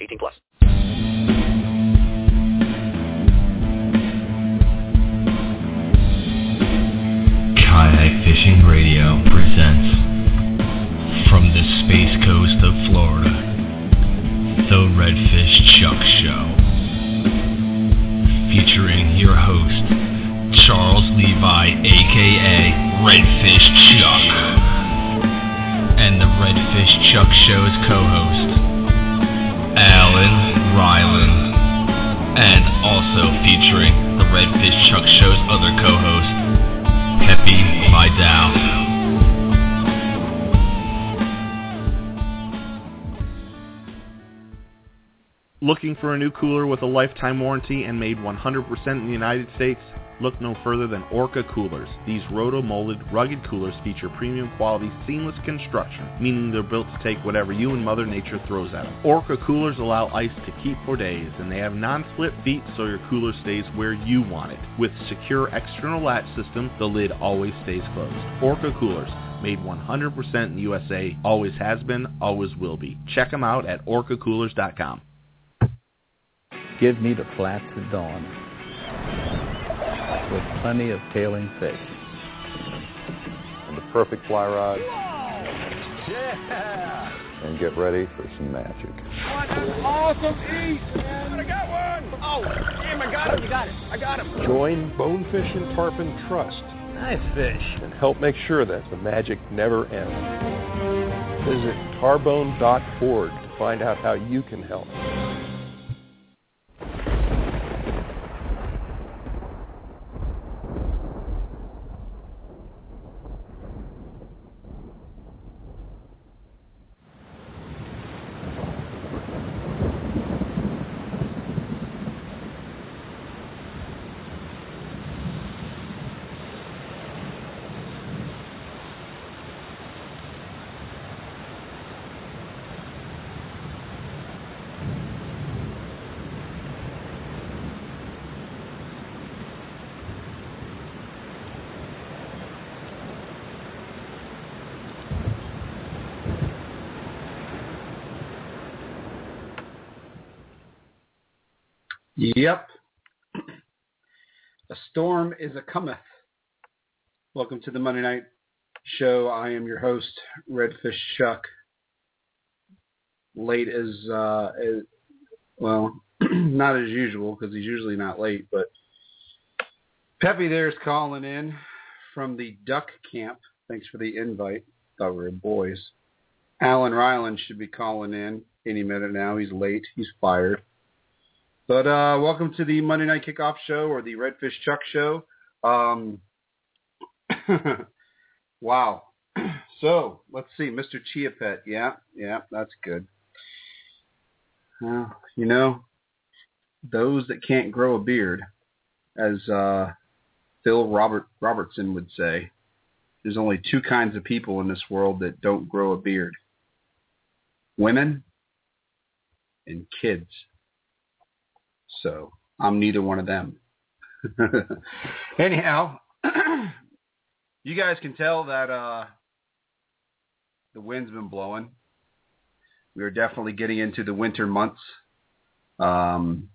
18 plus. Kayak Fishing Radio presents from the space coast of Florida, the Redfish Chuck Show. Featuring your host, Charles Levi, aka Redfish Chuck, and the Redfish Chuck Show's co-host, Alan Ryland, and also featuring the Redfish Chuck Show's other co-host, Peppy Vidal. Looking for a new cooler with a lifetime warranty and made 100% in the United States? Look no further than Orca Coolers. These roto-molded, rugged coolers feature premium quality, seamless construction, meaning they're built to take whatever you and Mother Nature throws at them. Orca coolers allow ice to keep for days, and they have non-split feet so your cooler stays where you want it. With secure external latch system, the lid always stays closed. Orca coolers, made 100% in the USA, always has been, always will be. Check them out at orcacoolers.com. Give me the flats at dawn with plenty of tailing fish. and the perfect fly rod, Yeah! and get ready for some magic. Awesome eat, man! I got one! Oh, damn, I got him! You got it. I got him. Join Bonefish and Tarpon Trust Nice fish. and help make sure that the magic never ends. Visit tarbone.org to find out how you can help. Yep. A storm is a cometh. Welcome to the Monday night show. I am your host, Redfish Chuck. Late as, uh, as well, not as usual because he's usually not late, but Peppy there's calling in from the duck camp. Thanks for the invite. Thought we were boys. Alan Ryland should be calling in any minute now. He's late. He's fired. But uh, welcome to the Monday Night Kickoff Show or the Redfish Chuck Show. Um, wow. So let's see, Mr. Chia Pet. Yeah, yeah, that's good. You know, those that can't grow a beard, as uh, Phil Robert Robertson would say, there's only two kinds of people in this world that don't grow a beard: women and kids. So I'm neither one of them. Anyhow, you guys can tell that uh, the wind's been blowing. We are definitely getting into the winter months. Um,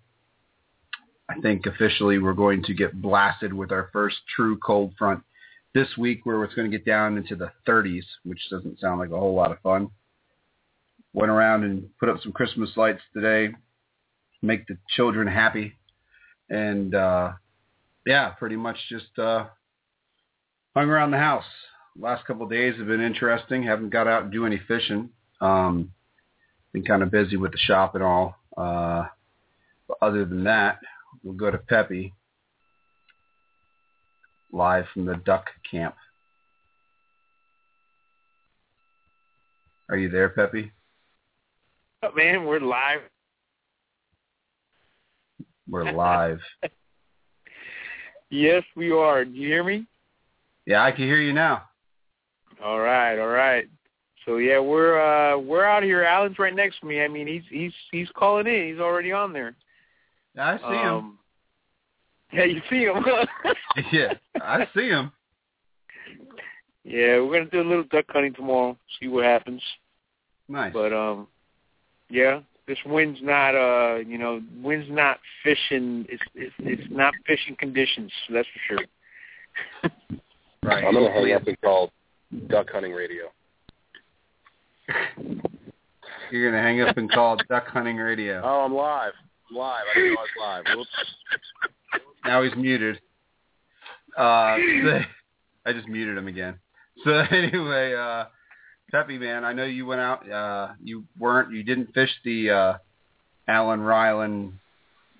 I think officially we're going to get blasted with our first true cold front this week where it's going to get down into the 30s, which doesn't sound like a whole lot of fun. Went around and put up some Christmas lights today, make the children happy. And uh yeah, pretty much just uh hung around the house. Last couple of days have been interesting. Haven't got out and do any fishing. Um been kind of busy with the shop and all. Uh but other than that, we'll go to Peppy live from the duck camp. Are you there, Peppy? Oh, man, we're live We're live. yes, we are. Do you hear me? Yeah, I can hear you now. All right, all right. So yeah, we're uh we're out here. Alan's right next to me. I mean, he's he's he's calling in. He's already on there. I see him. Um, yeah, you see him. yeah, I see him. Yeah, we're gonna do a little duck hunting tomorrow. See what happens. Nice. But um, yeah, this wind's not uh, you know, wind's not fishing. It's it's it's not fishing conditions. so That's for sure. right. I'm gonna hang up and call duck hunting radio. You're gonna hang up and call duck hunting radio. Oh, I'm live. I'm live. I didn't know I was live. Whoops. Now he's muted. Uh, so- I just muted him again. So anyway, uh, Peppy man, I know you went out. Uh, you weren't. You didn't fish the uh, Alan Ryland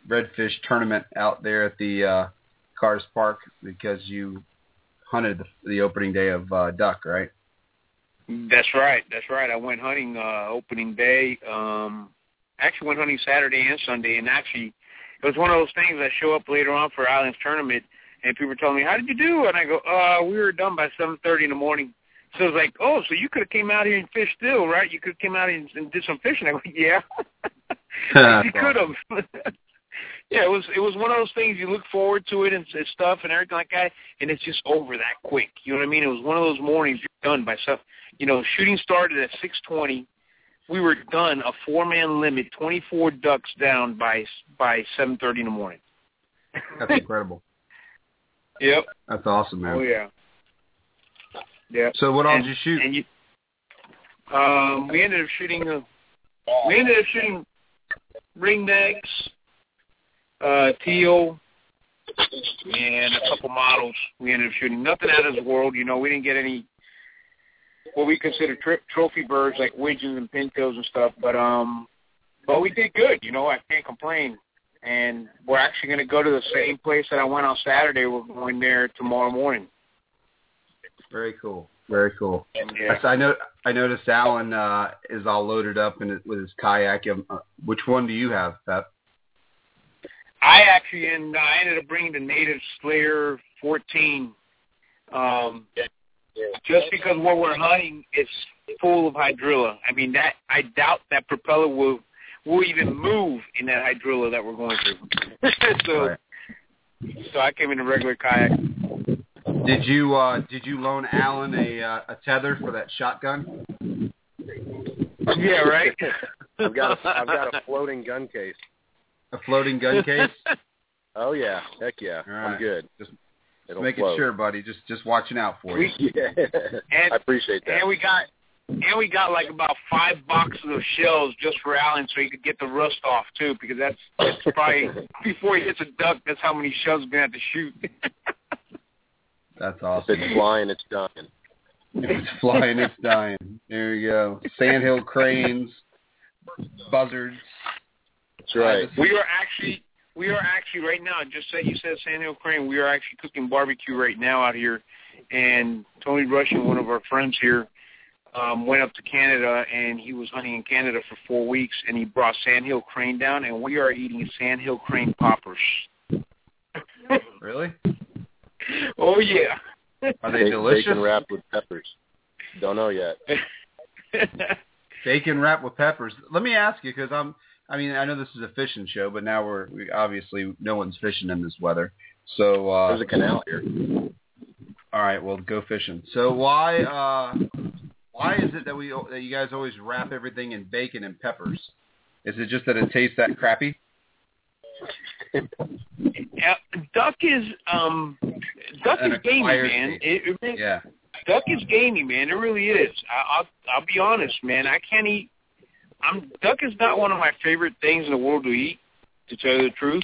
redfish tournament out there at the uh, KARS Park because you hunted the, the opening day of uh, duck, right? That's right. That's right. I went hunting uh opening day. Um actually went hunting Saturday and Sunday and actually it was one of those things I show up later on for Alan's tournament and people were telling me, How did you do? And I go, Uh, we were done by seven thirty in the morning. So it's like, Oh, so you could have came out here and fished still, right? You could have came out here and, and did some fishing. I go, Yeah. you could have. yeah, it was it was one of those things you look forward to it and, and stuff and everything like that, and it's just over that quick. You know what I mean? It was one of those mornings you're done by stuff. You know, shooting started at six twenty. We were done a four man limit, twenty four ducks down by by seven thirty in the morning. That's incredible. Yep. That's awesome, man. Oh yeah. Yeah. So what all did you shoot? And you, um, we ended up shooting. Uh, we ended up shooting ringnecks, uh, teal, and a couple mottleds. We ended up shooting nothing out of this world. You know, we didn't get any what we consider tri- trophy birds like widgeons and pintails and stuff. But um, but we did good. You know, I can't complain. And we're actually going to go to the same place that I went on Saturday. We're going there tomorrow morning. Very cool. Very cool. Yeah. I, I know. I noticed Alan uh, is all loaded up in it, with his kayak. Um, uh, which one do you have, Pep? I actually and I ended up bringing the Native Slayer 14, um, just because what we're hunting is full of hydrilla. I mean that I doubt that propeller will will even move in that hydrilla that we're going through. so, Right. so I came in a regular kayak. Did you uh, did you loan Alan a uh, a tether for that shotgun? Yeah, right. I've got a, I've got a floating gun case. A floating gun case? Oh yeah, heck yeah, All I'm good. Just It'll making float. sure, buddy. Just just watching out for you. Yeah, And- I appreciate that. and we got and we got like about five boxes of shells just for Alan, so he could get the rust off too, because that's, that's probably before he hits a duck. That's how many shells he's gonna have to shoot. That's if awesome. it's flying, it's dying. If it's flying, it's dying. There you go. Sandhill cranes, buzzards. That's right. We are actually we are actually right now. Just say you said Sandhill Crane. We are actually cooking barbecue right now out here, and Tony Russian, one of our friends here, um, went up to Canada and he was hunting in Canada for four weeks, and he brought Sandhill Crane down, and we are eating Sandhill Crane poppers. Really? Oh yeah. Are they Bacon- delicious? Bacon wrapped with peppers. Don't know yet. Bacon wrapped with peppers. Let me ask you, because I'm. I mean, I know this is a fishing show, but now we're we, obviously no one's fishing in this weather. So uh, There's a canal here. all right, well, go fishing. So why uh, why is it that we that you guys always wrap everything in bacon and peppers? Is it just that it tastes that crappy? Yeah, duck is um, duck An is gamey, man. It, it really, Yeah. duck is gamey, man. It really is. I, I'll I'll be honest, man. I can't eat. I'm duck is not one of my favorite things in the world to eat. To tell you the truth,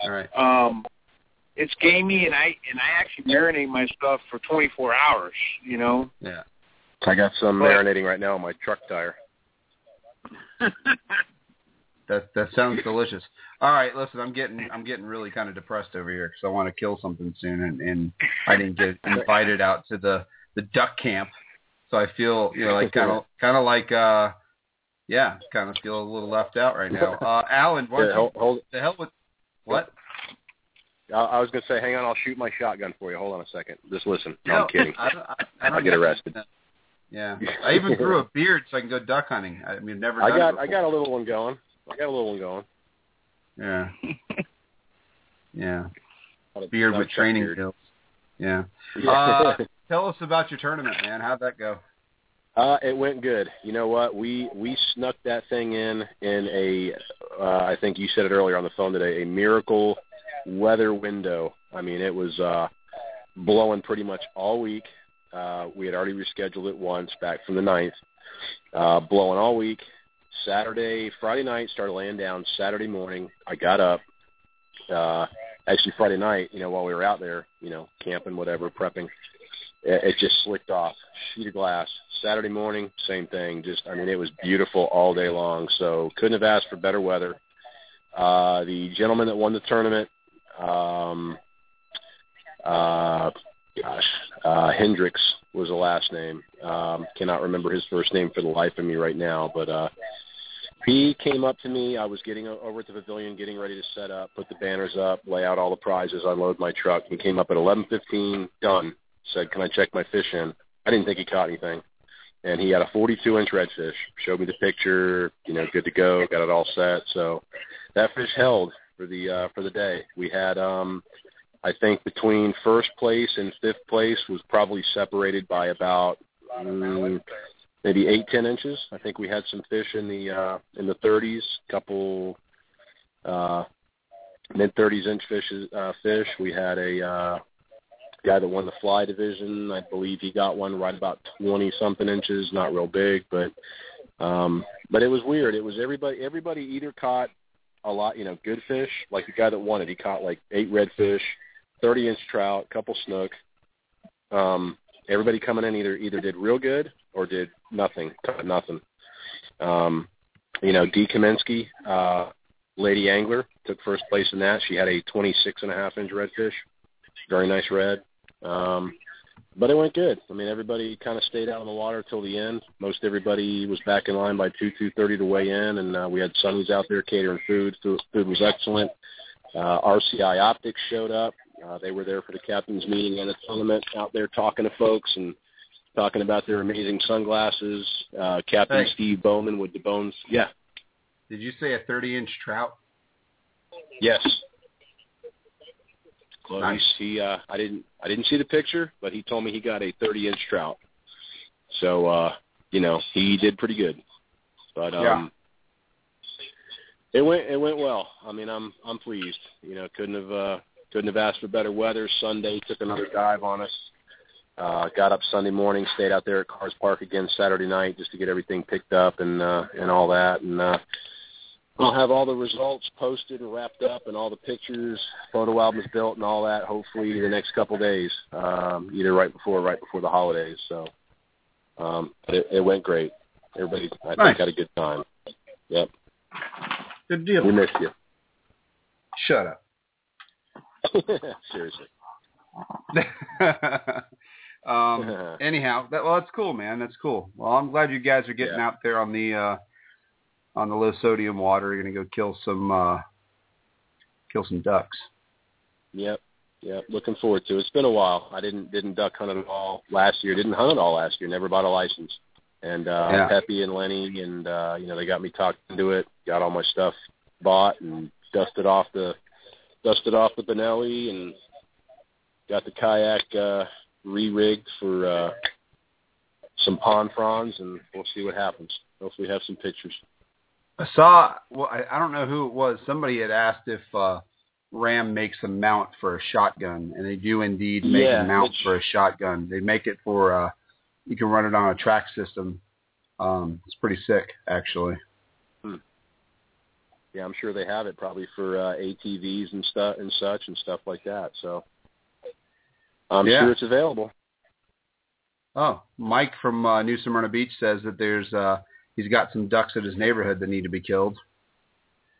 All right. um, it's gamey, and I and I actually marinate my stuff for 24 hours. You know. Yeah. I got some But- marinating right now on my truck tire. That that sounds delicious. All right, listen, I'm getting I'm getting really kind of depressed over here because I want to kill something soon, and, and I didn't get invited out to the the duck camp, so I feel you know like kind of kind of like uh yeah, kind of feel a little left out right now. Uh, Alan, why don't hold, you, hold, the hell with What? I, I was going to say, hang on, I'll shoot my shotgun for you. Hold on a second. Just listen. No, I'm kidding. I, don't- I, I don't I'll get arrested. Yeah, I even grew a beard so I can go duck hunting. I mean, never. I got I got a little one going. I got a little one going. Yeah. yeah. Beard with training beard. skills. Yeah. Yeah. Uh, tell us about your tournament, man. How'd that go? Uh, it went good. You know what? We we snuck that thing in in a uh, I think you said it earlier on the phone today, a miracle weather window. I mean, it was uh blowing pretty much all week. Uh we had already rescheduled it once back from the ninth. Uh blowing all week. Saturday, Friday night started laying down. Saturday morning, I got up. Uh actually Friday night, you know, while we were out there, you know, camping, whatever, prepping, it, it just slicked off. Sheet of glass. Saturday morning, same thing. Just, I mean, it was beautiful all day long. So couldn't have asked for better weather. Uh, the gentleman that won the tournament, um, uh, gosh, uh, Hendricks was the last name. Um, cannot remember his first name for the life of me right now, but uh, he came up to me. I was getting over at the pavilion, getting ready to set up, put the banners up, lay out all the prizes, unload my truck. He came up at 11:15, done. Said, "Can I check my fish in?" I didn't think he caught anything, and he had a 42 inch redfish. Showed me the picture, you know, good to go, got it all set. So that fish held for the uh, for the day. We had, um, I think, between first place and fifth place was probably separated by about mm, maybe eight ten inches. I think we had some fish in the uh, in the 30s, couple uh, mid 30s inch fishes. Uh, fish. We had a uh, guy that won the fly division. I believe he got one right about 20 something inches, not real big, but um but it was weird. It was everybody everybody either caught a lot, you know, good fish, like the guy that won it, he caught like eight redfish, 30 inch trout, couple snook. Um everybody coming in either either did real good or did nothing, nothing. Um you know, Dee Kaminsky, uh lady angler took first place in that. She had a 26 and a half inch redfish. Very nice red. Um, but it went good. I mean, everybody kind of stayed out on the water till the end. Most everybody was back in line by two two thirty to weigh in, and uh, we had Sonny's out there catering food. Food, food was excellent. Uh, RCI Optics showed up. Uh, they were there for the captain's meeting and the tournament, out there talking to folks and talking about their amazing sunglasses. Uh, Captain. Steve Bowman with the bones. Yeah. Did you say a 30 inch trout? Yes. Close. Nice. He uh I didn't I didn't see the picture, but he told me he got a 30 inch trout. So uh, you know, he did pretty good. But um Yeah. it went it went well. I mean, I'm I'm pleased. You know, couldn't have uh couldn't have asked for better weather. Sunday took another dive on us. Uh got up Sunday morning, stayed out there at KARS Park again Saturday night just to get everything picked up and uh and all that and uh I'll have all the results posted and wrapped up and all the pictures, photo albums built and all that hopefully the next couple days, um, either right before or right before the holidays. So um, it, it went great. Everybody, I Nice. think, had a good time. Yep. Good deal. We missed you. Shut up. Seriously. um, anyhow, that, well, that's cool, man. That's cool. Well, I'm glad you guys are getting Yeah. out there on the uh, on the low sodium water. You're gonna go kill some uh, kill some ducks. Yep. Yep. Looking forward to it. It's been a while. I didn't didn't duck hunt at all last year. Didn't hunt at all last year. Never bought a license. And uh Yeah. Peppy and Lenny and uh, you know, they got me talked into it, got all my stuff bought and dusted off the dusted off the Benelli and got the kayak uh re rigged for uh some pond fronds and we'll see what happens. Hopefully we have some pictures. I saw. Well, I, I don't know who it was. Somebody had asked if uh, Ram makes a mount for a shotgun, and they do indeed make Yeah, a mount for a shotgun. They make it for. Uh, you can run it on a track system. Um, it's pretty sick, actually. Yeah, I'm sure they have it probably for uh ATVs and stuff and such and stuff like that. So I'm Yeah. sure it's available. Oh, Mike from uh, New Smyrna Beach says that there's uh, he's got some ducks in his neighborhood that need to be killed.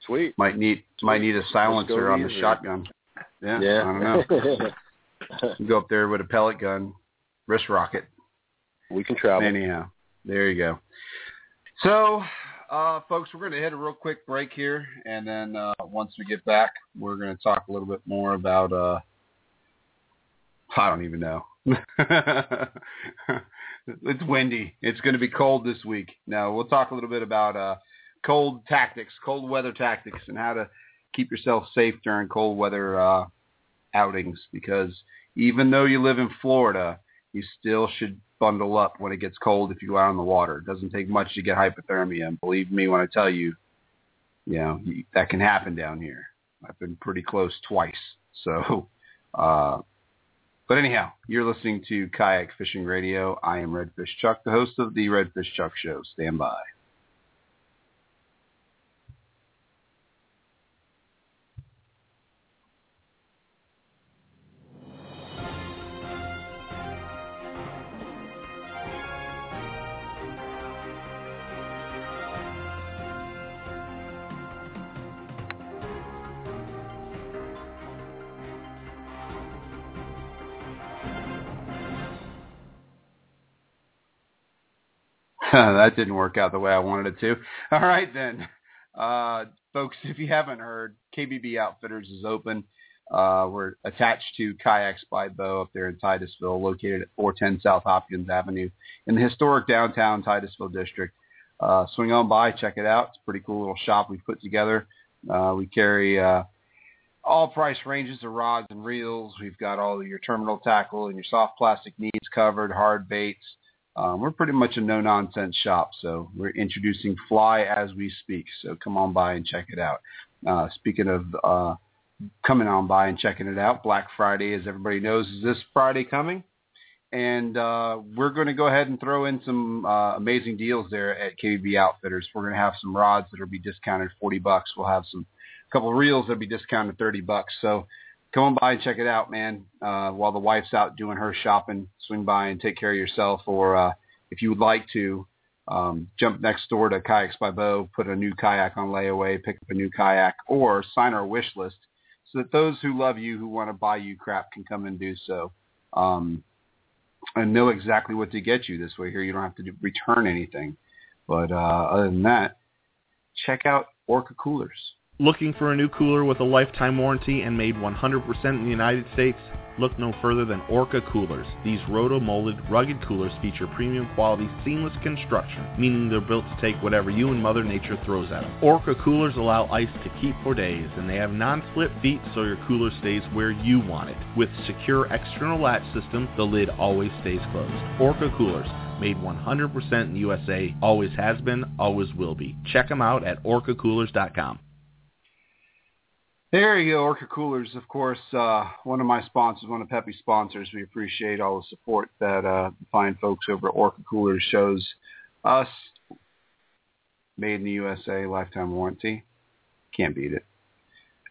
Sweet. Might need might need a silencer on the shotgun. Yeah, Yeah. I don't know. Go up there with a pellet gun, wrist rocket. we can travel. Anyhow, there you go. So, uh, folks, we're going to hit a real quick break here, and then uh, once we get back, we're going to talk a little bit more about. Uh, I don't even know. it's windy. It's going to be cold this week. Now we'll talk a little bit about uh, cold tactics, cold weather tactics, and how to keep yourself safe during cold weather uh, outings. Because even though you live in Florida, you still should bundle up when it gets cold if you go out on the water. It doesn't take much to get hypothermia, and believe me when I tell you, you know that can happen down here. I've been pretty close twice. So, uh, but anyhow, you're listening to Kayak Fishing Radio. I am Redfish Chuck, the host of the Redfish Chuck Show. Stand by. that didn't work out the way I wanted it to. All right then, uh, folks, if you haven't heard, KBB Outfitters is open. Uh, we're attached to Kayaks by Bo up there in Titusville, located at 410 South Hopkins Avenue in the historic downtown Titusville district. Uh, swing on by, check it out. It's a pretty cool little shop we've put together. Uh, we carry uh, all price ranges of rods and reels. We've got all of your terminal tackle and your soft plastic needs covered, hard baits, um, we're pretty much a no-nonsense shop, so we're introducing Fly as we speak. So come on by and check it out. Uh, speaking of uh, coming on by and checking it out, Black Friday, as everybody knows, is this Friday coming. And uh, we're going to go ahead and throw in some uh, amazing deals there at KBB Outfitters. We're going to have some rods that will be discounted 40 bucks. We'll have some couple reels that'll be discounted 30 bucks. So come on by and check it out, man. Uh, while the wife's out doing her shopping, swing by and take care of yourself. Or uh, if you would like to, um, jump next door to Kayaks by Bo, put a new kayak on layaway, pick up a new kayak, or sign our wish list so that those who love you, who want to buy you crap, can come and do so. Um, and know exactly what to get you this way here. You don't have to do, return anything. But uh, other than that, check out Orca Coolers. Looking for a new cooler with a lifetime warranty and made 100% in the United States? Look no further than Orca Coolers. These roto-molded, rugged coolers feature premium quality, seamless construction, meaning they're built to take whatever you and Mother Nature throws at them. Orca Coolers allow ice to keep for days, and they have non-slip feet so your cooler stays where you want it. With secure external latch system, the lid always stays closed. Orca Coolers, made 100% in USA, always has been, always will be. Check them out at orcacoolers.com. There you go, Orca Coolers, of course, uh, one of my sponsors, one of Peppy's sponsors. We appreciate all the support that uh, the fine folks over at Orca Coolers shows us. Made in the USA, lifetime warranty. Can't beat it.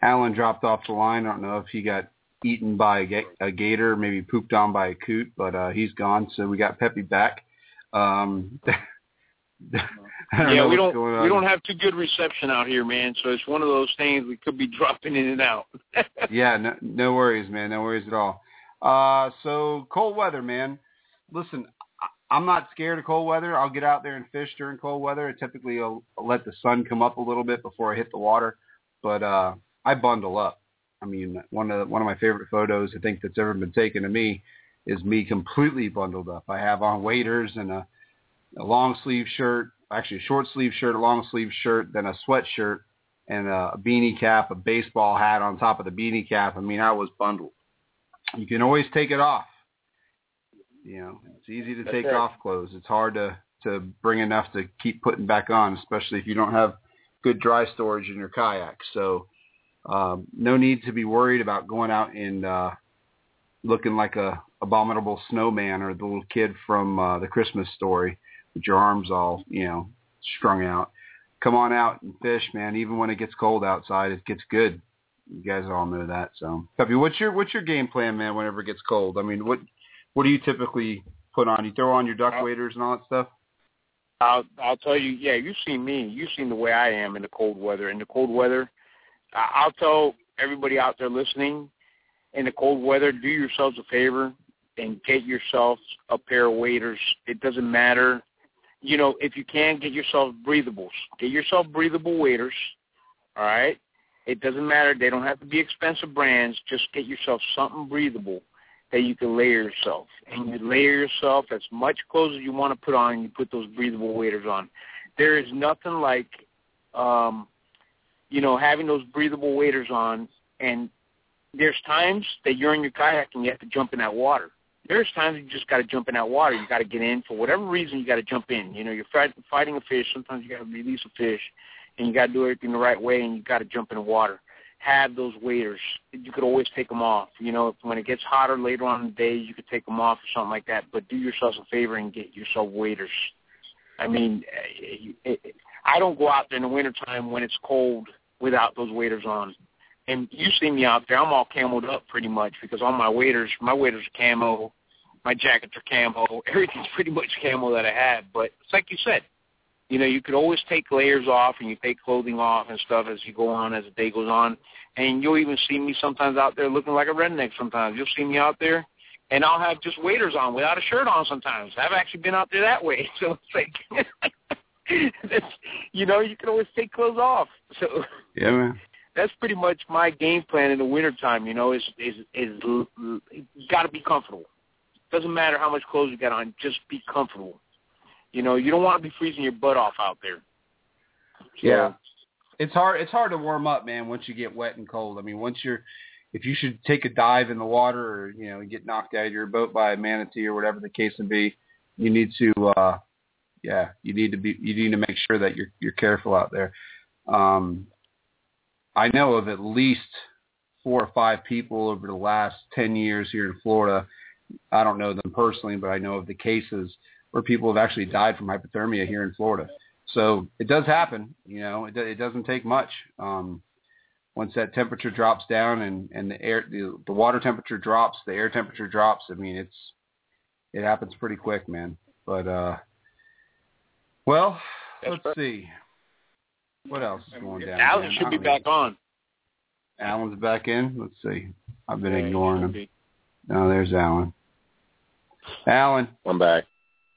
Alan dropped off the line. I don't know if he got eaten by a, ga- a gator, maybe pooped on by a coot, but uh, he's gone. So we got Pepe back. Um, yeah, we don't we don't have too good reception out here, man. So it's one of those things we could be dropping in and out. yeah, no, no worries, man. No worries at all. Uh, so cold weather, man. Listen, I'm not scared of cold weather. I'll get out there and fish during cold weather. I typically will let the sun come up a little bit before I hit the water, but uh, I bundle up. I mean, one of the, one of my favorite photos I think that's ever been taken of me is me completely bundled up. I have on waders and a, a long sleeve shirt, actually a short sleeve shirt, a long sleeve shirt, then a sweatshirt, and a beanie cap, a baseball hat on top of the beanie cap. I mean, I was bundled. You can always take it off. You know, it's easy to That's take right. off clothes. It's hard to to bring enough to keep putting back on, especially if you don't have good dry storage in your kayak. So, um, no need to be worried about going out and uh, looking like a abominable snowman or the little kid from uh, the Christmas story with your arms all, you know, strung out. Come on out and fish, man. Even when it gets cold outside, it gets good. You guys all know that. So, Peppy, what's your what's your game plan, man? Whenever it gets cold, I mean, what what do you typically put on? You throw on your duck uh, waders and all that stuff. I'll I'll tell you, yeah, you've seen me. You've seen the way I am in the cold weather. In the cold weather, I- I'll tell everybody out there listening, in the cold weather, do yourselves a favor and get yourselves a pair of waders. It doesn't matter you know, if you can, get yourself breathables. Get yourself breathable waders. All right. It doesn't matter. They don't have to be expensive brands. Just get yourself something breathable that you can layer yourself. And you layer yourself as much clothes as you want to put on, and you put those breathable waders on. There is nothing like, um, you know, having those breathable waders on. And there's times that you're in your kayak and you have to jump in that water. There's times you just got to jump in that water. You got to get in for whatever reason. You got to jump in. You know, you're fight, fighting a fish. Sometimes you got to release a fish, and you got to do everything the right way, and you got to jump in the water have those waders. You could always take them off. You know, when it gets hotter later on in the day, you could take them off or something like that. But do yourself a favor and get yourself waders. I mean, eh, eh, eh, I don't go out there in the wintertime when it's cold without those waders on. And you see me out there, I'm all camoed up pretty much because all my waders, my waders are camo, my jackets are camo, everything's pretty much camo that I have. But it's like you said, you know, you could always take layers off and you take clothing off and stuff as you go on, as the day goes on. And you'll even see me sometimes out there looking like a redneck sometimes. You'll see me out there and I'll have just waders on without a shirt on sometimes. I've actually been out there that way. So it's like, you know, you can always take clothes off. So yeah, man. That's pretty much my game plan in the wintertime, you know, is, is, is, got to be comfortable. Doesn't matter how much clothes you got on, just be comfortable. You know, you don't want to be freezing your butt off out there. So, yeah, it's hard. It's hard to warm up, man. Once you get wet and cold. I mean, once you're, if you should take a dive in the water, or you know, get knocked out of your boat by a manatee or whatever the case may be, you need to, uh yeah, you need to be, you need to make sure that you're you're careful out there. Um, I know of at least four or five people over the last ten years here in Florida. I don't know them personally, but I know of the cases where people have actually died from hypothermia here in Florida. So it does happen. You know, it, it doesn't take much. Um, once that temperature drops down and, and the air, the, the water temperature drops, the air temperature drops. I mean, it's, it happens pretty quick, man. But, uh, well, let's see. What else is going down? Alan should be back on. Alan's back in. Let's see. I've been yeah, ignoring him. Be. No, there's Alan. Alan. I'm back.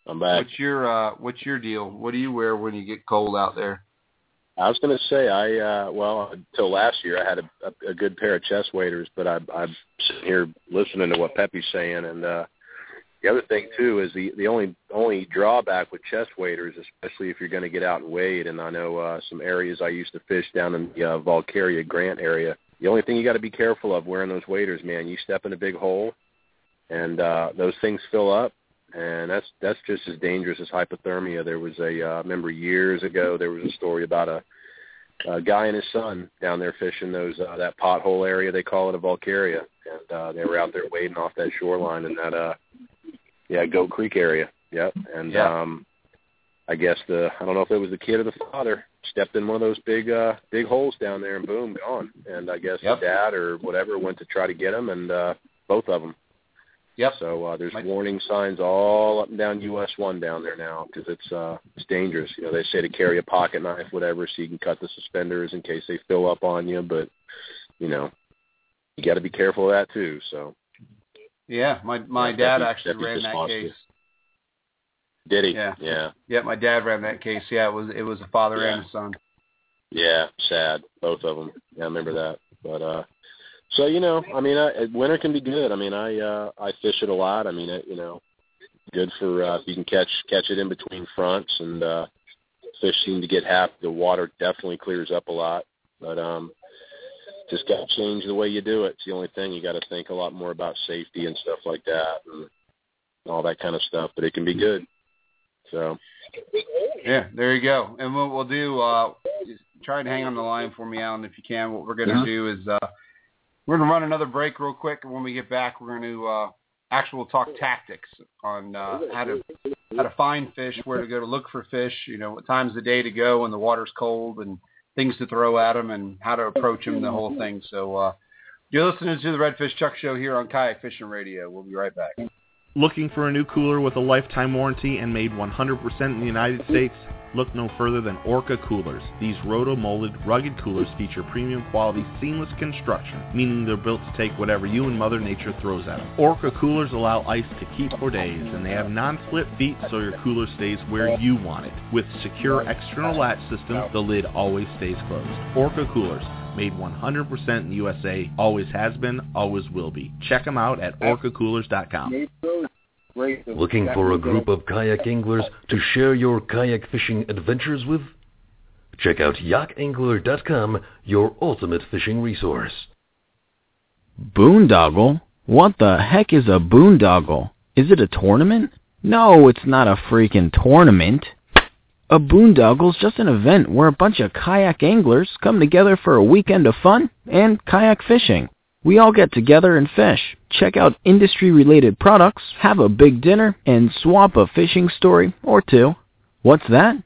I'm back. What's your uh what's your deal? What do you wear when you get cold out there? I was going to say I uh well until last year I had a, a, a good pair of chest waders, but I I'm sitting here listening to what Peppy's saying and uh the other thing too is the the only only drawback with chest waders, especially if you're going to get out and wade, and I know uh, some areas I used to fish down in the uh, Valkaria Grant area. The only thing you got to be careful of wearing those waders, man, you step in a big hole, and uh, those things fill up, and that's that's just as dangerous as hypothermia. There was a uh, remember years ago there was a story about a, a guy and his son down there fishing those uh, that pothole area they call it a Valkaria, and uh, they were out there wading off that shoreline in that uh yeah Goat Creek area. Yep, and yeah. um I guess the I don't know if it was the kid or the father stepped in one of those big uh big holes down there and boom gone. And I guess yep. the dad or whatever went to try to get him and uh both of them Yep. So uh, there's My- warning signs all up and down US one down there now because it's uh, it's dangerous. You know, they say to carry a pocket knife, whatever, so you can cut the suspenders in case they fill up on you. But you know, you got to be careful of that too. So. Yeah, my my yeah, dad actually ran that case. Did he? Yeah. Yeah. Yeah, my dad ran that case. Yeah, it was it was a father yeah. and a son. Yeah, sad. Both of them. Yeah, I remember that. But uh so you know, I mean, I, winter can be good. I mean, I uh, I fish it a lot. I mean, it, you know, good for uh, if you can catch catch it in between fronts and uh, fish seem to get half. The water definitely clears up a lot, but um, just got to change the way you do it. It's the only thing you got to think a lot more about safety and stuff like that and all that kind of stuff. But it can be good. So. Yeah, there you go. And what we'll do, uh, try and hang on the line for me, Alan, if you can. What we're going to yeah. do is. Uh, we're going to run another break real quick, and when we get back, we're going to uh, actually talk tactics on uh, how to how to find fish, where to go to look for fish, you know, what times of the day to go when the water's cold, and things to throw at them, and how to approach them, the whole thing. So uh, you're listening to the Redfish Chuck Show here on Kayak Fishing Radio. We'll be right back. Looking for a new cooler with a lifetime warranty and made 100% in the United States? Look no further than Orca coolers. These roto-molded, rugged coolers feature premium quality, seamless construction, meaning they're built to take whatever you and Mother Nature throws at them. Orca coolers allow ice to keep for days, and they have non-slip feet so your cooler stays where you want it. With secure external latch system, the lid always stays closed. Orca coolers, made 100% in the USA, always has been, always will be. Check them out at orcacoolers.com. Looking for a group of kayak anglers to share your kayak fishing adventures with? Check out yakangler.com, your ultimate fishing resource. Boondoggle? What the heck is a boondoggle? Is it a tournament? No, it's not a freaking tournament. A boondoggle's just an event where a bunch of kayak anglers come together for a weekend of fun and kayak fishing. We all get together and fish, check out industry-related products, have a big dinner, and swap a fishing story or two. What's that?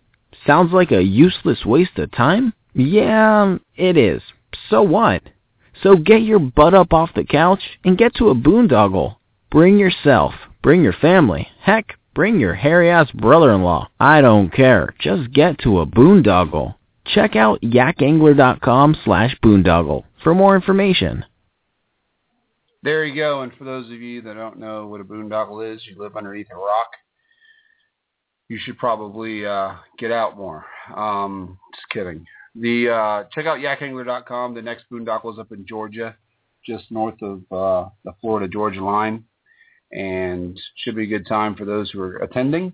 Sounds like a useless waste of time? Yeah, it is. So what? So get your butt up off the couch and get to a boondoggle. Bring yourself. Bring your family. Heck, bring your hairy-ass brother-in-law. I don't care. Just get to a boondoggle. Check out yakangler.com slash boondoggle for more information. There you go. And for those of you that don't know what a boondoggle is, you live underneath a rock. You should probably uh, get out more. Um, just kidding. The uh, check out yakangler.com. The next boondoggle is up in Georgia, just north of uh, the Florida Georgia line, and should be a good time for those who are attending.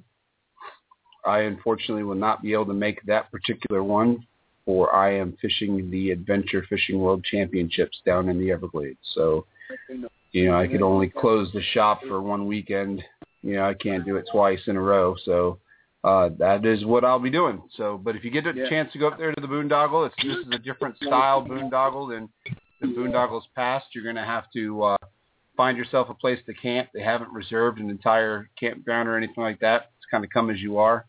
I unfortunately will not be able to make that particular one, for I am fishing the Adventure Fishing World Championships down in the Everglades. So, you know, I could only close the shop for one weekend. You know, I can't do it twice in a row. So uh, that is what I'll be doing. So, but if you get a Yeah. chance to go up there to the boondoggle, it's this is a different style boondoggle than the boondoggles past. You're going to have to uh, find yourself a place to camp. They haven't reserved an entire campground or anything like that. It's kind of come as you are.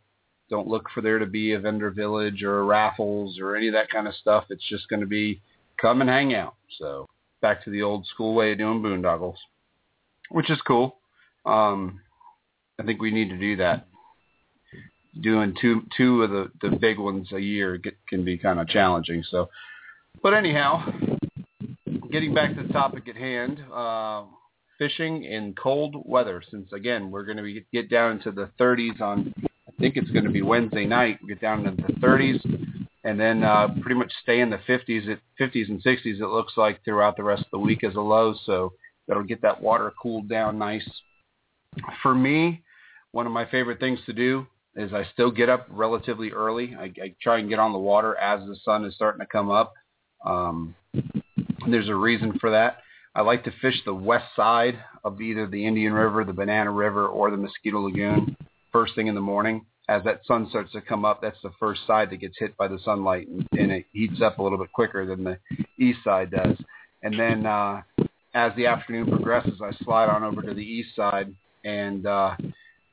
Don't look for there to be a vendor village or raffles or any of that kind of stuff. It's just going to be come and hang out. So back to the old school way of doing boondoggles, which is cool. Um, I think we need to do that. Doing two two of the the big ones a year get, can be kind of challenging. So, but anyhow, getting back to the topic at hand, uh, fishing in cold weather. Since again we're going to be get down into the 30s on, I think it's going to be Wednesday night. Get down into the 30s, and then uh, pretty much stay in the 50s at 50s and 60s. It looks like throughout the rest of the week as a low. So that'll get that water cooled down nice. For me, one of my favorite things to do is I still get up relatively early. I, I try and get on the water as the sun is starting to come up. Um, there's a reason for that. I like to fish the west side of either the Indian River, the Banana River, or the Mosquito Lagoon first thing in the morning. As that sun starts to come up, that's the first side that gets hit by the sunlight, and, and it heats up a little bit quicker than the east side does. And then uh, as the afternoon progresses, I slide on over to the east side and uh,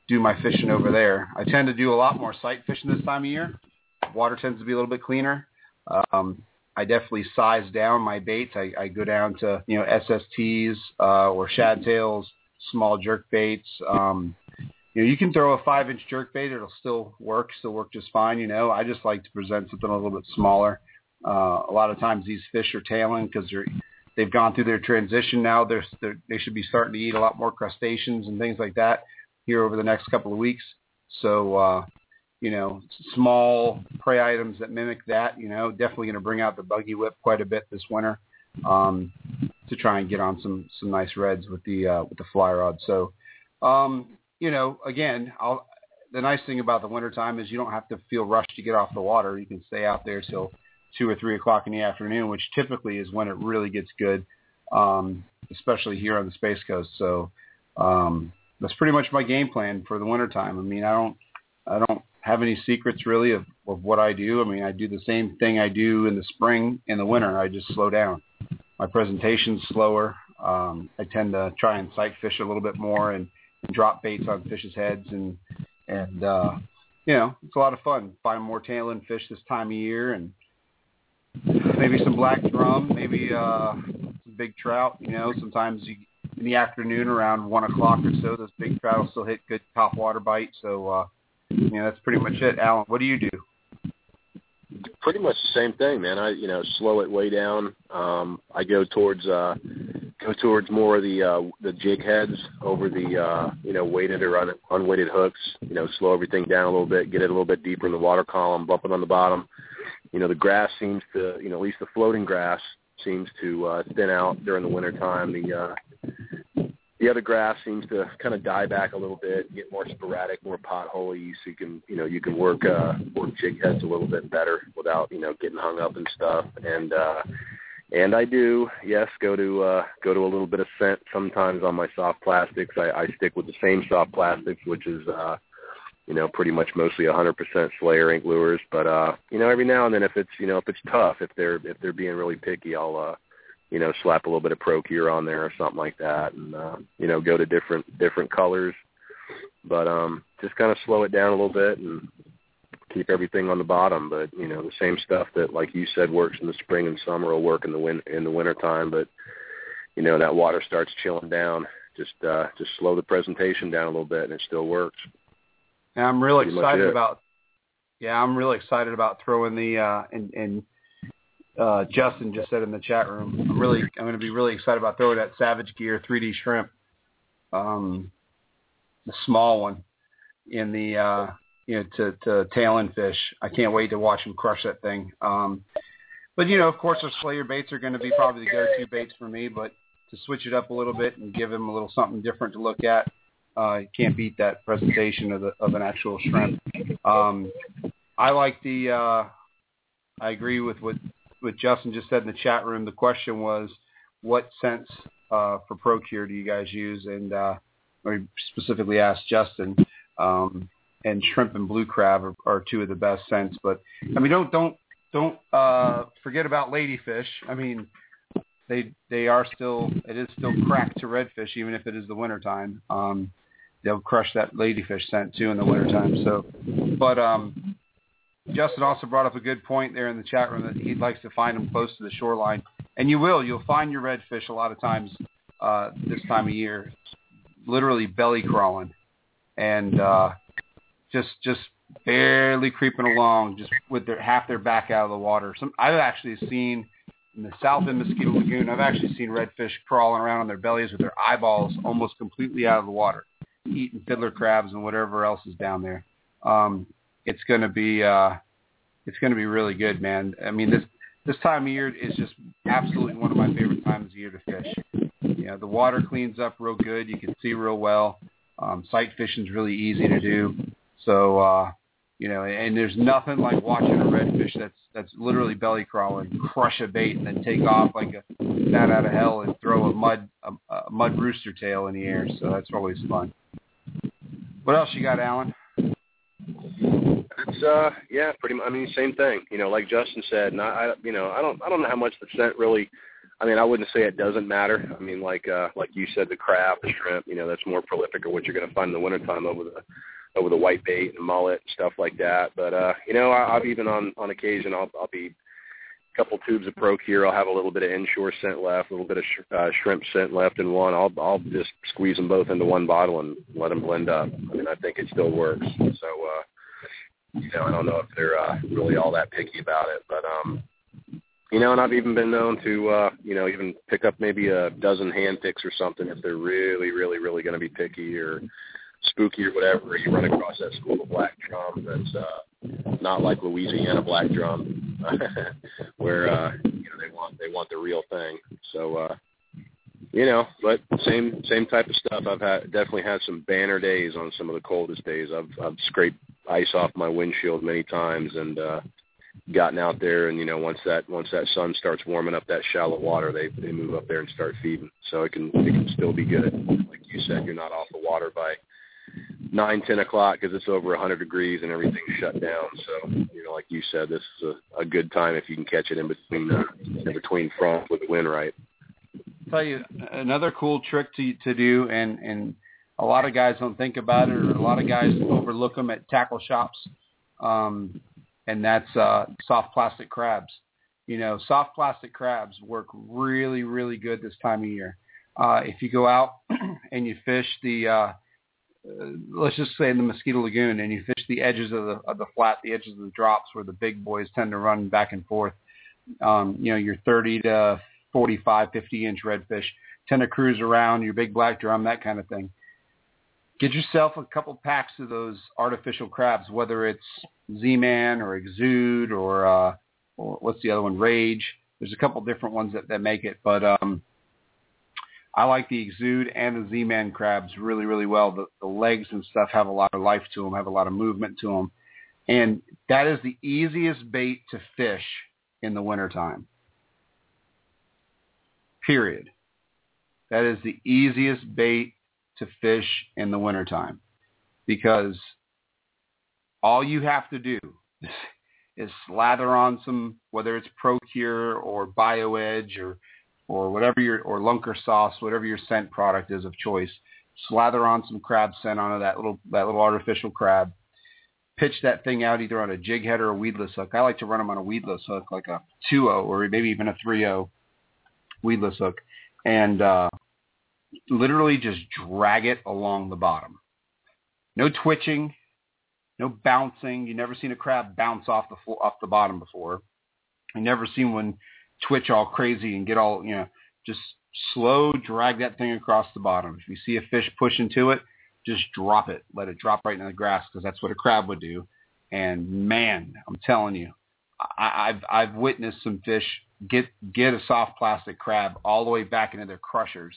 do my fishing over there. I tend to do a lot more sight fishing this time of year. Water tends to be a little bit cleaner. Um, I definitely size down my baits. I, I go down to you know SSTs uh, or shad tails, small jerk baits. Um, you know, you can throw a five inch jerk bait; it'll still work, still work just fine. You know, I just like to present something a little bit smaller. Uh, a lot of times these fish are tailing because they're they've gone through their transition now. They're, they're they should be starting to eat a lot more crustaceans and things like that here over the next couple of weeks. So, uh, you know, small prey items that mimic that, you know, definitely going to bring out the buggy whip quite a bit this winter um, to try and get on some some nice reds with the uh, with the fly rod. So, um, you know, again, I'll, the nice thing about the wintertime is you don't have to feel rushed to get off the water. You can stay out there till two or three o'clock in the afternoon, which typically is when it really gets good, um, especially here on the Space Coast. So um, that's pretty much my game plan for the wintertime. I mean, I don't, I don't have any secrets really of, of what I do. I mean, I do the same thing I do in the spring and the winter. I just slow down. My presentation's slower. Um, I tend to try and sight fish a little bit more and, and drop baits on fish's heads and and uh, you know it's a lot of fun. Find more tailing fish this time of year and maybe some black drum, maybe uh, some big trout. You know, sometimes you in the afternoon around one o'clock or so. Those big trout will still hit good top water bite. So uh, know that's pretty much it. Alan, what do you do? Pretty much the same thing, man. I you know slow it way down. Um, I go towards uh, go towards more of the uh, the jig heads over the uh, you know weighted or un- unweighted hooks. You know, slow everything down a little bit, get it a little bit deeper in the water column, bump it on the bottom. You know, the grass seems to you know at least the floating grass seems to uh, thin out during the winter time. The uh, the other grass seems to kind of die back a little bit, get more sporadic, more potholey, so you can you know you can work uh, work jig heads a little bit better without you know getting hung up and stuff. And uh, and I do yes go to uh, go to a little bit of scent sometimes on my soft plastics. I, I stick with the same soft plastics, which is uh, you know pretty much mostly 100% Slayer Inc lures. But uh, you know every now and then if it's you know if it's tough, if they're if they're being really picky, I'll uh, you know, slap a little bit of Pro-Cure on there or something like that, and uh, you know, go to different different colors. But um, just kind of slow it down a little bit and keep everything on the bottom. But you know, the same stuff that, like you said, works in the spring and summer will work in the win in the winter time. But you know, that water starts chilling down. Just uh, just slow the presentation down a little bit, and it still works. And I'm really Pretty excited about. Yeah, I'm really excited about throwing the uh, and and uh, Justin just said in the chat room. I'm really I'm going to be really excited about throwing that Savage Gear 3D shrimp, um, the small one, in the uh, you know to to tail end fish. I can't wait to watch him crush that thing. Um, but you know, of course, our Slayer baits are going to be probably the go-to baits for me. But to switch it up a little bit and give him a little something different to look at, uh, you can't beat that presentation of the of an actual shrimp. Um, I like the. Uh, I agree with what what Justin just said in the chat room. The question was, what scents uh, for Pro-Cure do you guys use? And uh, or specifically asked Justin. Um, and shrimp and blue crab are, are two of the best scents. But I mean, don't don't don't uh, forget about ladyfish. I mean, they they are still it is still cracked to redfish even if it is the wintertime. Um, they'll crush that ladyfish scent too in the wintertime. So, but um, Justin also brought up a good point there in the chat room that he likes to find them close to the shoreline, and you will. You'll find your redfish a lot of times uh, this time of year, literally belly crawling, and uh, just just barely creeping along, just with their half their back out of the water. Some I've actually seen in the south end Mosquito Lagoon. I've actually seen redfish crawling around on their bellies with their eyeballs almost completely out of the water, eating fiddler crabs and whatever else is down there. Um, it's going to be uh, it's going to be really good, man. I mean this this time of year is just absolutely one of my favorite times of year to fish. You know, the water cleans up real good. You can see real well. Um, sight fishing's really easy to do. So uh, you know, and there's nothing like watching a redfish that's that's literally belly crawling, crush a bait, and then take off like a bat out of hell and throw a mud a, a mud rooster tail in the air. So that's always fun. What else you got, Alan? It's uh yeah, pretty much. I mean, same thing. You know, like Justin said, and I, you know, I don't I don't know how much the scent really. I mean, I wouldn't say it doesn't matter. I mean, like uh like you said, the crab, the shrimp, you know, that's more prolific of what you're going to find in the wintertime over the over the white bait and mullet and stuff like that. But uh, you know, I, I've even on on occasion I'll I'll be a couple tubes of Pro-Cure. I'll have a little bit of inshore scent left, a little bit of sh- uh, shrimp scent left in one. I'll I'll just squeeze them both into one bottle and let them blend up. I mean, I think it still works. So. uh you know, I don't know if they're uh, really all that picky about it, but um, you know, and I've even been known to, uh, you know, even pick up maybe a dozen hand picks or something if they're really, really, really going to be picky or spooky or whatever. You run across that school of black drum that's uh, not like Louisiana black drum, where uh, you know they want they want the real thing. So. uh you know, but same same type of stuff. I've had definitely had some banner days on some of the coldest days. I've I've scraped ice off my windshield many times and uh gotten out there and you know once that once that sun starts warming up that shallow water they they move up there and start feeding so it can it can still be good like you said you're not off the water by nine ten o'clock because it's over a hundred degrees and everything's shut down so you know like you said this is a, a good time if you can catch it in between uh, in between fronts with the wind right tell you another cool trick to to do, and and a lot of guys don't think about it, or a lot of guys overlook them at tackle shops, um, and that's uh, soft plastic crabs. You know, soft plastic crabs work really really good this time of year. Uh, if you go out and you fish the, uh, uh, let's just say in the Mosquito Lagoon, and you fish the edges of the of the flat, the edges of the drops where the big boys tend to run back and forth. Um, you know, your 30 to 45, 50 inch redfish tend to cruise around your big black drum, that kind of thing. Get yourself a couple packs of those artificial crabs, whether it's Z-Man or Exude or, uh, what's the other one, Rage. There's a couple different ones that, that make it, but um, I like the Exude and the Z-Man crabs really, really well. The, the legs and stuff have a lot of life to them, have a lot of movement to them. And that is the easiest bait to fish in the wintertime. Period. That is the easiest bait to fish in the wintertime because all you have to do is slather on some, whether it's Pro-Cure or BioEdge or or whatever your or Lunker sauce, whatever your scent product is of choice. Slather on some crab scent onto that little that little artificial crab. Pitch that thing out either on a jig head or a weedless hook. I like to run them on a weedless hook, like a 2-0 or maybe even a 3-0 weedless hook, and uh, literally just drag it along the bottom. No twitching, no bouncing. You never seen a crab bounce off the floor, off the bottom before. You never seen one twitch all crazy and get all you know. Just slow drag that thing across the bottom. If you see a fish push into it, just drop it. Let it drop right in the grass because that's what a crab would do. And man, I'm telling you, I, I've I've witnessed some fish get get a soft plastic crab all the way back into their crushers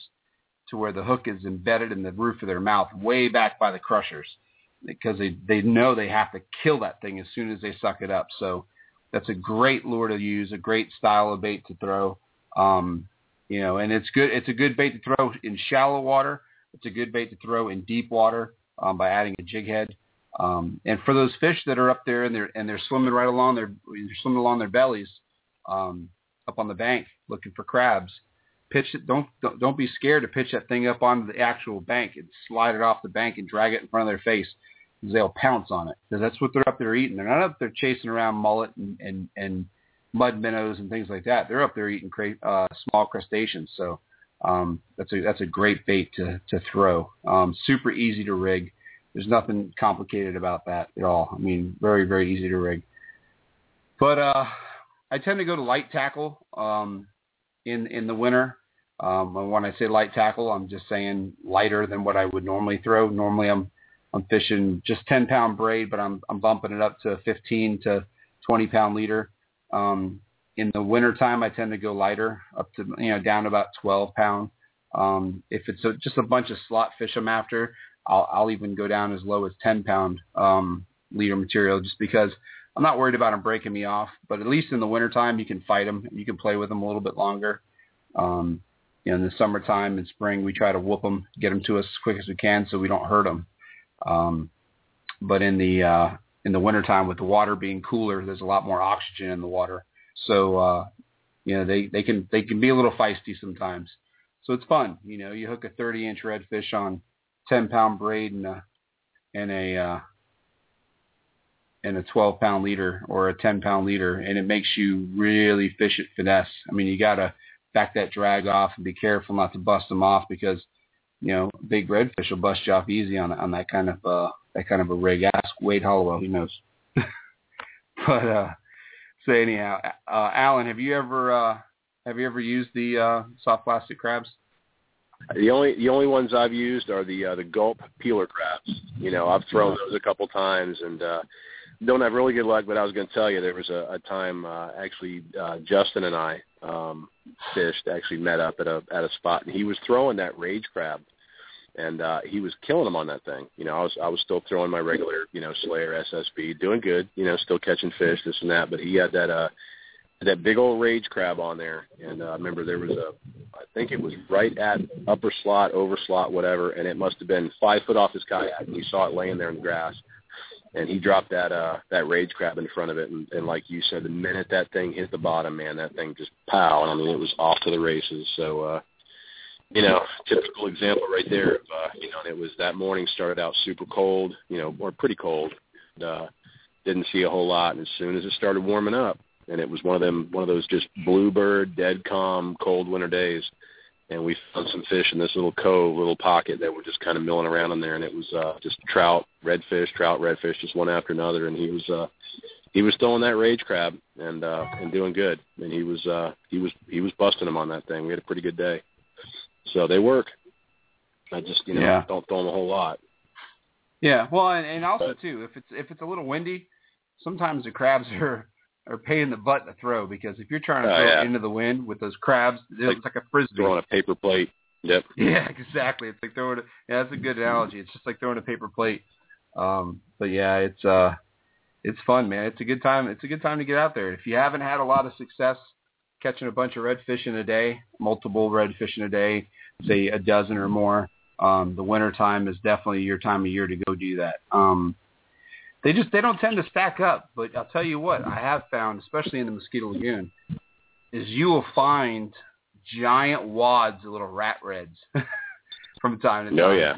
to where the hook is embedded in the roof of their mouth, way back by the crushers, because they they know they have to kill that thing as soon as they suck it up. So that's a great lure to use, a great style of bait to throw. Um, you know, and it's good. It's a good bait to throw in shallow water. It's a good bait to throw in deep water um, by adding a jig head. Um, and for those fish that are up there and they're and they're swimming right along their they're swimming along their bellies um, up on the bank looking for crabs, pitch it. Don't, don't don't be scared to pitch that thing up onto the actual bank and slide it off the bank and drag it in front of their face because they'll pounce on it because that's what they're up there eating. They're not up there chasing around mullet and and, and mud minnows and things like that. They're up there eating cra- uh, small crustaceans. So um, that's a that's a great bait to to throw. Um, super easy to rig. There's nothing complicated about that at all. I mean, very very easy to rig. But uh, I tend to go to light tackle um, in in the winter. Um, when I say light tackle, I'm just saying lighter than what I would normally throw. Normally, I'm I'm fishing just 10 pound braid, but I'm I'm bumping it up to 15 to 20 pound leader. Um, in the wintertime, I tend to go lighter, up to you know down about 12 pound. Um, if it's a, just a bunch of slot fish I'm after, I'll, I'll even go down as low as 10 pound um, leader material, just because I'm not worried about them breaking me off. But at least in the wintertime, you can fight them, you can play with them a little bit longer. Um, you know, in the summertime and spring, we try to whoop them, get them to us as quick as we can, so we don't hurt them. Um, but in the uh, in the wintertime, with the water being cooler, there's a lot more oxygen in the water, so uh, you know they they can they can be a little feisty sometimes. So it's fun, you know. You hook a 30 inch redfish on 10 pound braid and a and a uh, and a 12 pound leader or a 10 pound leader, and it makes you really fish it finesse. I mean, you gotta back that drag off and be careful not to bust them off because you know big redfish will bust you off easy on on that kind of uh that kind of a rig. Ask Wade Hollowell, he knows. but uh so anyhow, uh Alan, have you ever uh have you ever used the uh soft plastic crabs? The only the only ones I've used are the uh, the gulp peeler crabs. You know, I've thrown those a couple times and uh don't have really good luck, but I was going to tell you there was a, a time uh, actually uh, Justin and I um, fished actually met up at a at a spot, and he was throwing that rage crab, and uh, he was killing them on that thing. You know, I was I was still throwing my regular you know Slayer SSB, doing good. You know, still catching fish, this and that, but he had that uh that big old rage crab on there, and uh, I remember there was a I think it was right at upper slot, over slot, whatever, and it must have been five foot off his kayak, and he saw it laying there in the grass and he dropped that uh that rage crab in front of it. And, and like you said the minute that thing hit the bottom man that thing just pow and i mean it was off to the races. So uh you know typical example right there of uh you know and it was that morning started out super cold you know or pretty cold and, uh didn't see a whole lot. And as soon as it started warming up and it was one of them one of those just bluebird dead calm cold winter days and we found some fish in this little cove, little pocket that were just kind of milling around in there, and it was uh, just trout, redfish, trout, redfish, just one after another, and he was uh, he was throwing that rage crab and uh, and doing good, and he was uh, he was he was busting them on that thing. We had a pretty good day, so they work. I just you know Yeah. don't throw them a whole lot. Yeah, well, and, and also too, if it's if it's a little windy, sometimes the crabs are are pain in the butt to throw because if you're trying to Oh, throw yeah. it into the wind with those crabs, it's Like like, a frisbee. Throwing a paper plate. Yep. Yeah, exactly. It's like throwing. A, yeah, that's a good analogy. It's just like throwing a paper plate. Um, but yeah, it's uh, it's fun, man. It's a good time. It's a good time to get out there. If you haven't had a lot of success catching a bunch of redfish in a day, multiple redfish in a day, say a dozen or more, um, the winter time is definitely your time of year to go do that. Um, they just they don't tend to stack up, but I'll tell you what I have found, especially in the Mosquito Lagoon, is you will find giant wads of little rat reds from time to oh, time. Oh yeah.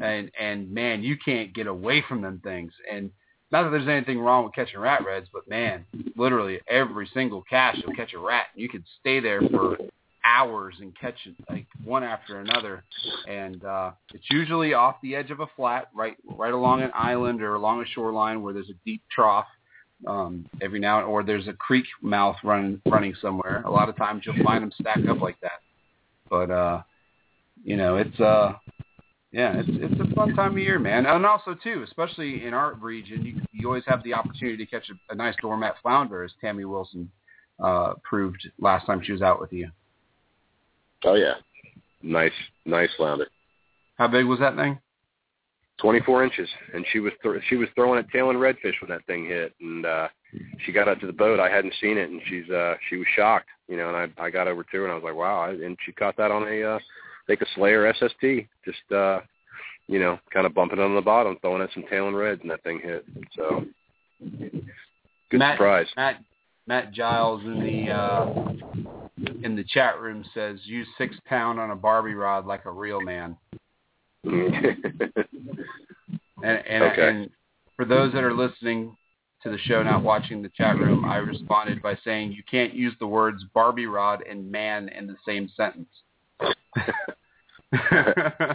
And and man, you can't get away from them things. And not that there's anything wrong with catching rat reds, but man, literally every single cast you'll catch a rat. You could stay there for hours and catch it like one after another. And uh it's usually off the edge of a flat, right right along an island or along a shoreline where there's a deep trough. Um, every now and or there's a creek mouth running running somewhere. A lot of times you'll find them stacked up like that. But uh you know, it's uh yeah, it's it's a fun time of year, man. And also too, especially in our region, you you always have the opportunity to catch a, a nice doormat flounder, as Tammy Wilson uh proved last time she was out with you. Oh yeah. Nice, nice flounder. How big was that thing? 24 inches, and she was th- she was throwing at tail and redfish when that thing hit, and uh, she got up to the boat. I hadn't seen it, and she's uh, she was shocked, you know. And I I got over to her, and I was like, wow. And she caught that on a uh, like a Slayer SST, just uh, you know, kind of bumping it on the bottom, throwing at some tail and reds, and that thing hit. So good Matt, surprise. Matt Matt Giles in the uh in the chat room says use six pound on a Barbie rod like a real man. And and, Okay. and for those that are listening to the show, not watching the chat room, I responded by saying you can't use the words Barbie rod and man in the same sentence. uh,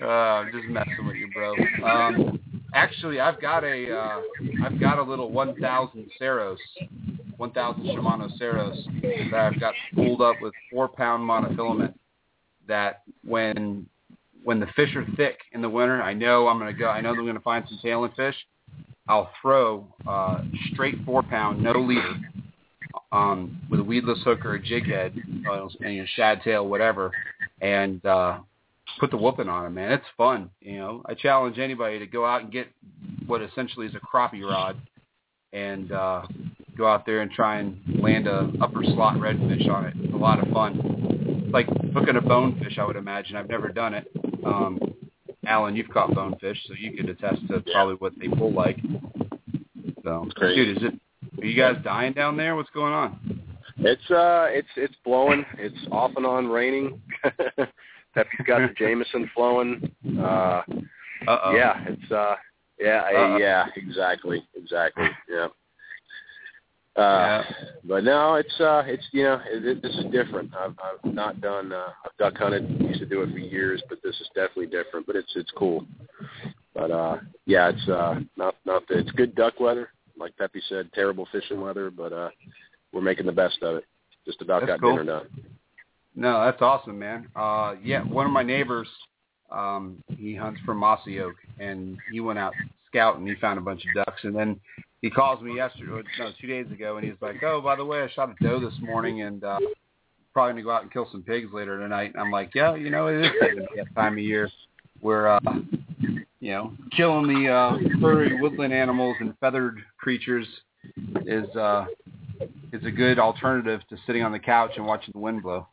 I'm just messing with you, bro. Um, actually, I've got a uh, I've got a little 1,000 Ceros, 1,000 Shimano Ceros that I've got spooled up with four pound monofilament. That when when the fish are thick in the winter, I know I'm gonna go. I know I'm gonna find some tailing fish. I'll throw uh, straight four pound, no leader, um, with a weedless hook or a jig head, uh, and you know, shad tail, whatever, and uh, put the whooping on it, man. It's fun. You know, I challenge anybody to go out and get what essentially is a crappie rod, and uh, go out there and try and land a upper slot redfish on it. It's a lot of fun. It's like hooking a bonefish, I would imagine. I've never done it. Um, Alan, you've caught bonefish, so you could attest to probably what they pull like. So, dude, is it? Are you guys dying down there? What's going on? It's uh, it's it's blowing. It's off and on raining. Peppy's got the Jameson flowing. Uh, Uh-oh. yeah, it's uh, yeah, Uh-oh. yeah, exactly, exactly, yeah. Uh, but no, it's uh, it's you know, it, it, this is different. I've I've not done uh, I've duck hunted. Used to do it for years, but this is definitely different. But it's it's cool. But uh, yeah, it's uh, not not the, it's good duck weather. Like Pepe said, terrible fishing weather, but uh, we're making the best of it. Just about That's got cool. dinner done. No, that's awesome, man. Uh, yeah, one of my neighbors, um, he hunts from Mossy Oak, and he went out scouting. He found a bunch of ducks, and then he calls me yesterday, no, two days ago, and he's like, "Oh, by the way, I shot a doe this morning, and uh, probably gonna go out and kill some pigs later tonight." And I'm like, "Yeah, you know, it is that time of year where, uh, you know, killing the uh, furry woodland animals and feathered creatures is uh, is a good alternative to sitting on the couch and watching the wind blow."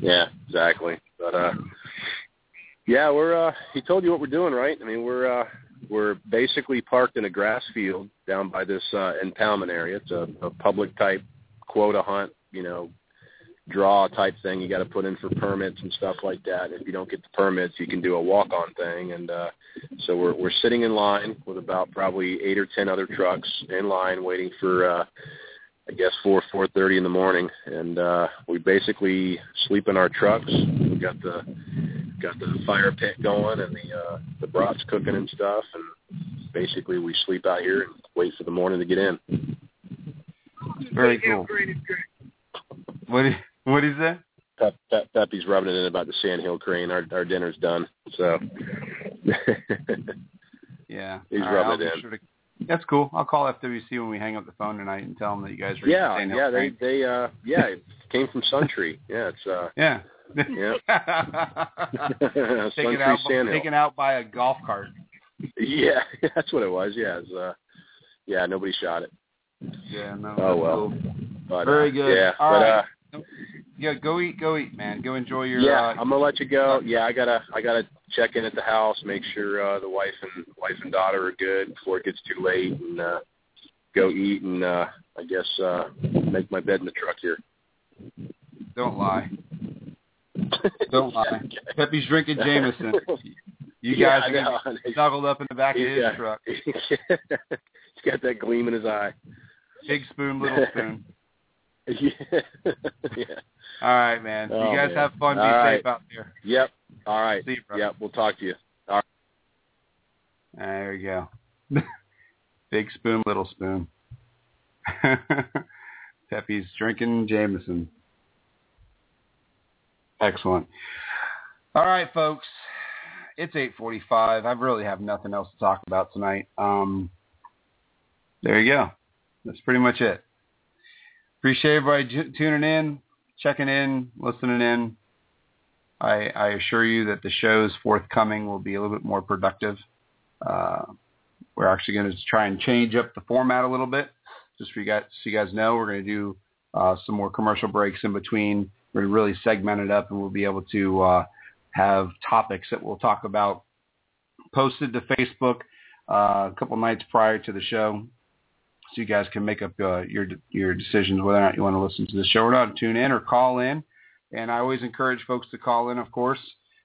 Yeah, exactly. But uh yeah, we're uh he told you what we're doing, right? I mean, we're uh we're basically parked in a grass field down by this uh impoundment area. It's a, a public type quota hunt, you know, draw type thing you got to put in for permits and stuff like that. If you don't get the permits, you can do a walk-on thing and uh so we're we're sitting in line with about probably 8 or 10 other trucks in line waiting for uh guess four four thirty in the morning, and uh, we basically sleep in our trucks. We got the got the fire pit going and the uh, the brats cooking and stuff, and basically we sleep out here and wait for the morning to get in. Very cool. What do what is that? Pep, Pep, Peppy's rubbing it in about the sandhill crane. Our our dinner's done, so Yeah. He's All rubbing I'll it in. Sure to, that's cool. I'll call FWC when we hang up the phone tonight and tell them that you guys are yeah, yeah, they they uh yeah, it came from Suntree. Yeah, it's uh Yeah. yeah. taken Suntree out Sandhill. taken out by a golf cart. Yeah, that's what it was. Yeah, it's, uh, yeah, nobody shot it. Yeah, no. Oh well. cool. But, Very uh, good. Yeah, All but right. uh, Yeah, go eat, go eat, man. Go enjoy your. yeah, uh, I'm gonna let you go. Yeah, I gotta I gotta check in at the house, make sure uh, the wife and wife and daughter are good before it gets too late, and uh, go eat and uh, I guess uh, make my bed in the truck here. Don't lie. Don't lie. Peppy's drinking Jameson. You Yeah, guys are gonna be snuggled up in the back of his got- truck. He's got that gleam in his eye. Big spoon, little spoon. Yeah. yeah. All right, man. Oh, you guys man. have fun. Be All safe right. out there. Yep. All right. See you. Yep. We'll talk to you. All right. There you go. Big spoon, little spoon. Peppy's drinking Jameson. Excellent. All right, folks. It's 8:45. I really have nothing else to talk about tonight. Um, there you go. That's pretty much it. Appreciate everybody tuning in, checking in, listening in. I, I assure you that the shows forthcoming will be a little bit more productive. Uh, we're actually going to try and change up the format a little bit, just for you guys, so you guys know. We're going to do uh, some more commercial breaks in between. We're going to really segment it up, and we'll be able to uh, have topics that we'll talk about posted to Facebook uh, a couple nights prior to the show, so you guys can make up uh, your your decisions whether or not you want to listen to the show or not, tune in or call in. And I always encourage folks to call in, of course.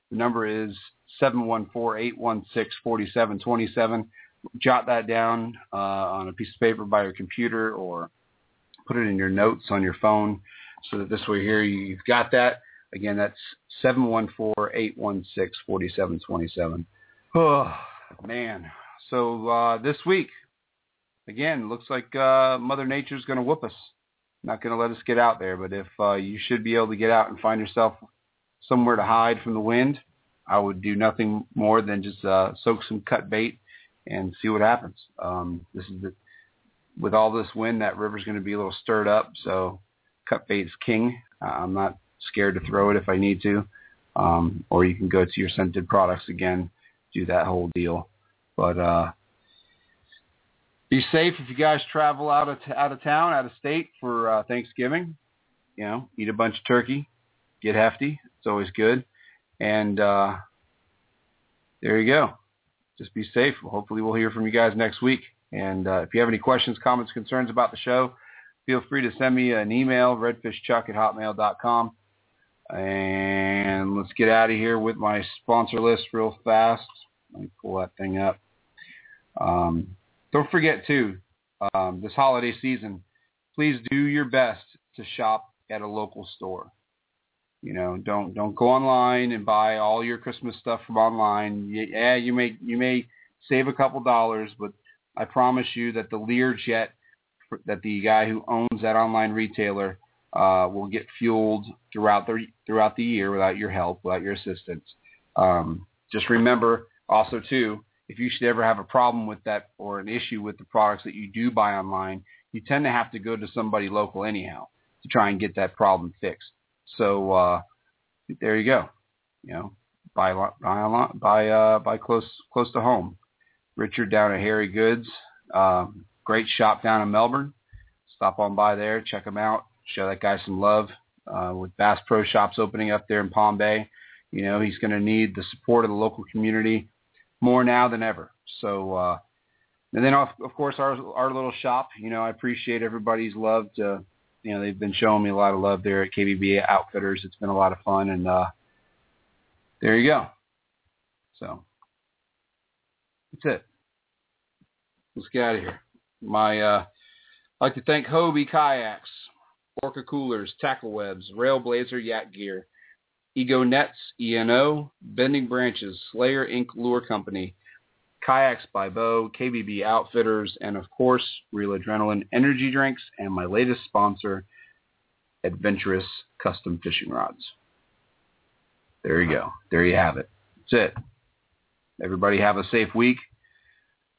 The number is 714-816-4727. Jot that down uh, on a piece of paper by your computer or put it in your notes on your phone so that this way here you've got that. Again, that's 714-816-4727. Oh, man. So uh, this week, again, looks like uh, Mother Nature's going to whoop us. Not going to let us get out there, but if uh, you should be able to get out and find yourself somewhere to hide from the wind, I would do nothing more than just uh, soak some cut bait and see what happens. Um, this is the, with all this wind, that river's going to be a little stirred up, so cut bait's king. I'm not scared to throw it if I need to, um, or you can go to your scented products again, do that whole deal. But uh, be safe if you guys travel out of t- out of town, out of state for uh, Thanksgiving. You know, eat a bunch of turkey, get hefty. It's always good. And uh, there you go. Just be safe. Hopefully, we'll hear from you guys next week. And uh, if you have any questions, comments, concerns about the show, feel free to send me an email, redfishchuck at hotmail.com. And let's get out of here with my sponsor list real fast. Let me pull that thing up. Um, don't forget, too, um, this holiday season, please do your best to shop at a local store. You know, don't don't go online and buy all your Christmas stuff from online. Yeah, you may you may save a couple dollars, but I promise you that the Learjet, that the guy who owns that online retailer, uh, will get fueled throughout the throughout the year without your help, without your assistance. Um, just remember, also too, if you should ever have a problem with that or an issue with the products that you do buy online, you tend to have to go to somebody local anyhow to try and get that problem fixed. So uh, there you go. You know, buy buy buy uh, buy close close to home. Richard down at Harry Goode's, um, great shop down in Melbourne. Stop on by there, check him out, show that guy some love. Uh, with Bass Pro Shops opening up there in Palm Bay, you know he's going to need the support of the local community more now than ever. So, uh, and then of, of course our our little shop. You know, I appreciate everybody's love to you know, they've been showing me a lot of love there at KBB Outfitters. It's been a lot of fun, and uh, there you go. So that's it. Let's get out of here. My uh, I'd like to thank Hobie Kayaks, Orca Coolers, Tackle Webs, Railblaza Yak Gear, Ego Nets, ENO, Bending Branches, Slayer Inc. Lure Company, Kayaks by Bo, KBB Outfitters, and of course, Real Adrenaline Energy Drinks, and my latest sponsor, Adventurous Custom Fishing Rods. There you go. There you have it. That's it. Everybody have a safe week.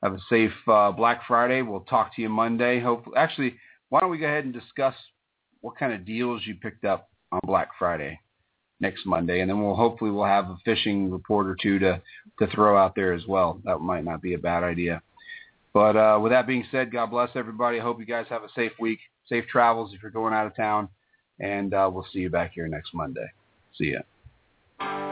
Have a safe uh, Black Friday. We'll talk to you Monday. Hopefully, actually, why don't we go ahead and discuss what kind of deals you picked up on Black Friday next Monday, and then we'll hopefully we'll have a fishing report or two to to throw out there as well. That might not be a bad idea. But uh, with that being said, God bless everybody. I hope you guys have a safe week, safe travels if you're going out of town, and uh, we'll see you back here next Monday. See ya.